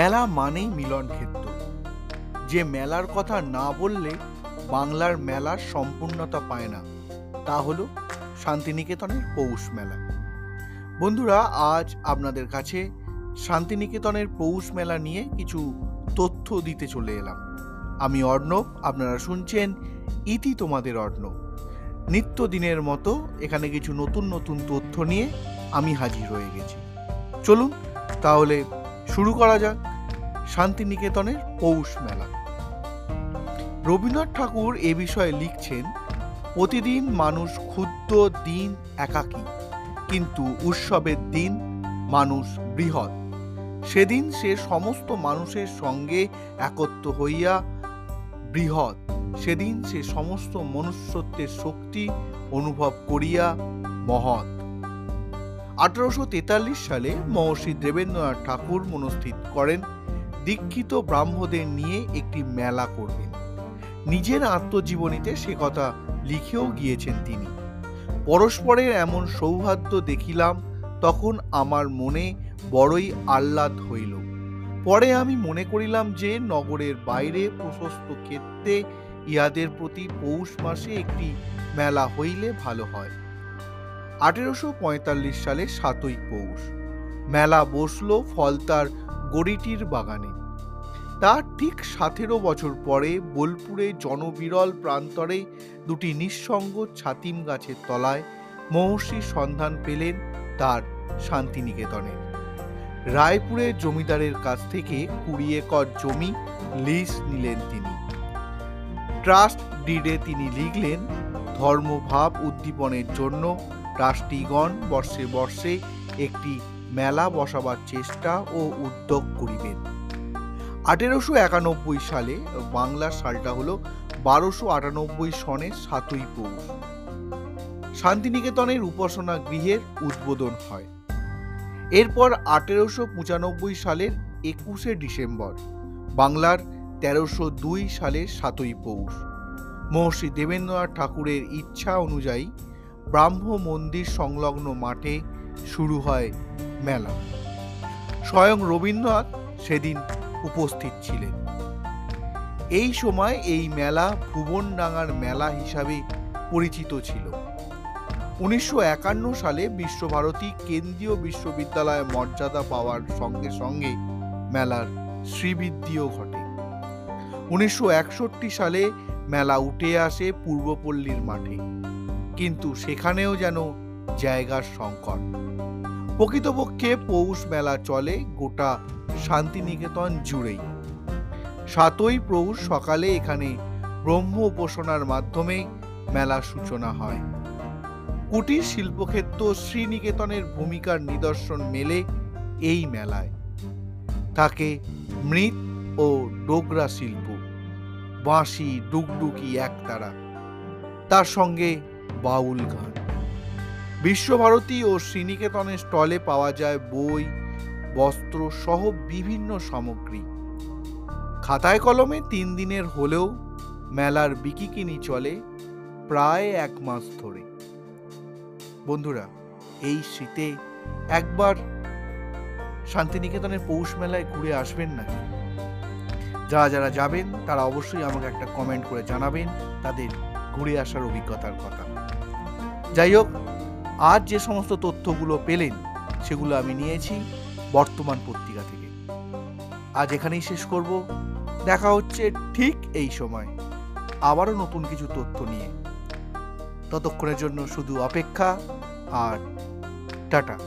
মেলা মানেই মিলন ক্ষেত্র যে মেলার কথা না বললে বাংলার মেলার সম্পূর্ণতা পায় না। তা হলো শান্তিনিকেতনের পৌষ মেলা। বন্ধুরা, আজ আপনাদের কাছে শান্তিনিকেতনের পৌষ মেলা নিয়ে কিছু তথ্য দিতে চলে এলাম। আমি অর্ণব, আপনারা শুনছেন ইতি তোমাদের অর্ণব। নিত্যদিনের মতো এখানে কিছু নতুন নতুন তথ্য নিয়ে আমি হাজির হয়ে গেছি। চলুন তাহলে শুরু করা যাক। শান্তিনিকেতনের পৌষ মেলা। রবীন্দ্রনাথ ঠাকুর এ বিষয়ে লিখছেন, প্রতিদিন মানুষ ক্ষুদ্র দিন একাকী, কিন্তু উৎসবের দিন মানুষ বৃহৎ। সেদিন সে সমস্ত মানুষের সঙ্গে একত্র হইয়া বৃহৎ। সেদিন সে সমস্ত মনুষ্যত্বের শক্তি অনুভব করিয়া মহৎ। আঠারোশো তেতাল্লিশ সালে মহর্ষি দেবেন্দ্রনাথ ঠাকুর মনস্থিত করেন দীক্ষিত ব্রাহ্মদের নিয়ে একটি মেলা করবেন। নিজের আত্মজীবনীতে সে কথা লিখেও গিয়েছেন তিনি। পরস্পরের এমন সৌহার্দ্য দেখিলাম, তখন আমার মনে বড়ই আহ্লাদ হইল। পরে আমি মনে করিলাম যে নগরের বাইরে প্রশস্ত ক্ষেত্রে ইহাদের প্রতি পৌষ মাসে একটি মেলা হইলে ভালো হয়। আঠেরোশো পঁয়তাল্লিশ সালে সাতই পৌষ। মেলা বসল ফলতার গড়িটির বাগানে। তার ঠিক সতেরো বছর পরে বোলপুরে জনবিরল প্রান্তরে দুটি নিঃসঙ্গ ছাতিম গাছের তলায় মহর্ষির সন্ধান পেলেন তার শান্তিনিকেতনে রায়পুরের জমিদারের কাছ থেকে কুড়ি একর জমি লিজ নিলেন তিনি। ট্রাস্ট ডিডে তিনি লিখলেন, ধর্মভাব উদ্দীপনের জন্য ট্রাস্টিগণ বর্ষে বর্ষে একটি মেলা বসাবার চেষ্টা ও উদ্যোগ করিবেন। আঠেরোশো একানব্বই সালে বাংলার সালটা হলো বারোশো আটানব্বই সনের সাতই পৌষ। শান্তিনিকেতনের উপাসনা গৃহের উদ্বোধন হয়। এরপর আঠেরোশো পঁচানব্বই সালের একুশে ডিসেম্বর, বাংলার তেরোশো দুই সালের সাতই পৌষ। মহর্ষি দেবেন্দ্রনাথ ঠাকুরের ইচ্ছা অনুযায়ী ব্রাহ্ম মন্দির সংলগ্ন মাঠে শুরু হয় মেলা। স্বয়ং রবীন্দ্রনাথ সেদিন উপস্থিত ছিলেন। এই সময় এই মেলা ভুবনডাঙ্গার মেলা হিসাবে পরিচিত ছিল। উনিশশো একান্ন সালে বিশ্বভারতী কেন্দ্রীয় বিশ্ববিদ্যালয়ে মর্যাদা পাওয়ার সঙ্গে সঙ্গে মেলার শ্রীবৃদ্ধিও ঘটে। উনিশশো একষট্টি সালে মেলা উঠে আসে পূর্বপল্লীর মাঠে। কিন্তু সেখানেও যেন জায়গার সংকট। প্রকৃতপক্ষে পৌষ মেলা চলে গোটা শান্তিনিকেতন জুড়েই। সাতই পৌষ সকালে এখানে ব্রহ্ম উপাসনার মাধ্যমে মেলার সূচনা হয়। কুটির শিল্পক্ষেত্র শ্রীনিকেতনের ভূমিকার নিদর্শন মেলে এই মেলায়। থাকে মৃৎ ও ডোগরা শিল্প। বাঁশি, ডুগডুগি একতারা। তার সঙ্গে বাউল গান। বিশ্বভারতী ও শ্রীনিকেতনের স্টলে পাওয়া যায় বই, বস্ত্র সহ বিভিন্ন সামগ্রী। খাতায় কলমে তিন দিনের হলেও মেলার বিকিকিনি চলে প্রায় এক মাস ধরে। বন্ধুরা, এই শীতে একবার শান্তিনিকেতনের পৌষ মেলায় ঘুরে আসবেন না যারা যারা যাবেন, তারা অবশ্যই আমাকে একটা কমেন্ট করে জানাবেন, তাদের ঘুরে আসার অভিজ্ঞতার কথা। যাই হোক আজ যে সমস্ত তথ্যগুলো পেলেন, সেগুলো আমি নিয়েছি বর্তমান পত্রিকা থেকে। আজ এখানেই শেষ করব। দেখা হচ্ছে ঠিক এই সময়। আবারও নতুন কিছু তথ্য নিয়ে। ততক্ষণের জন্য শুধু অপেক্ষা আর টাটা।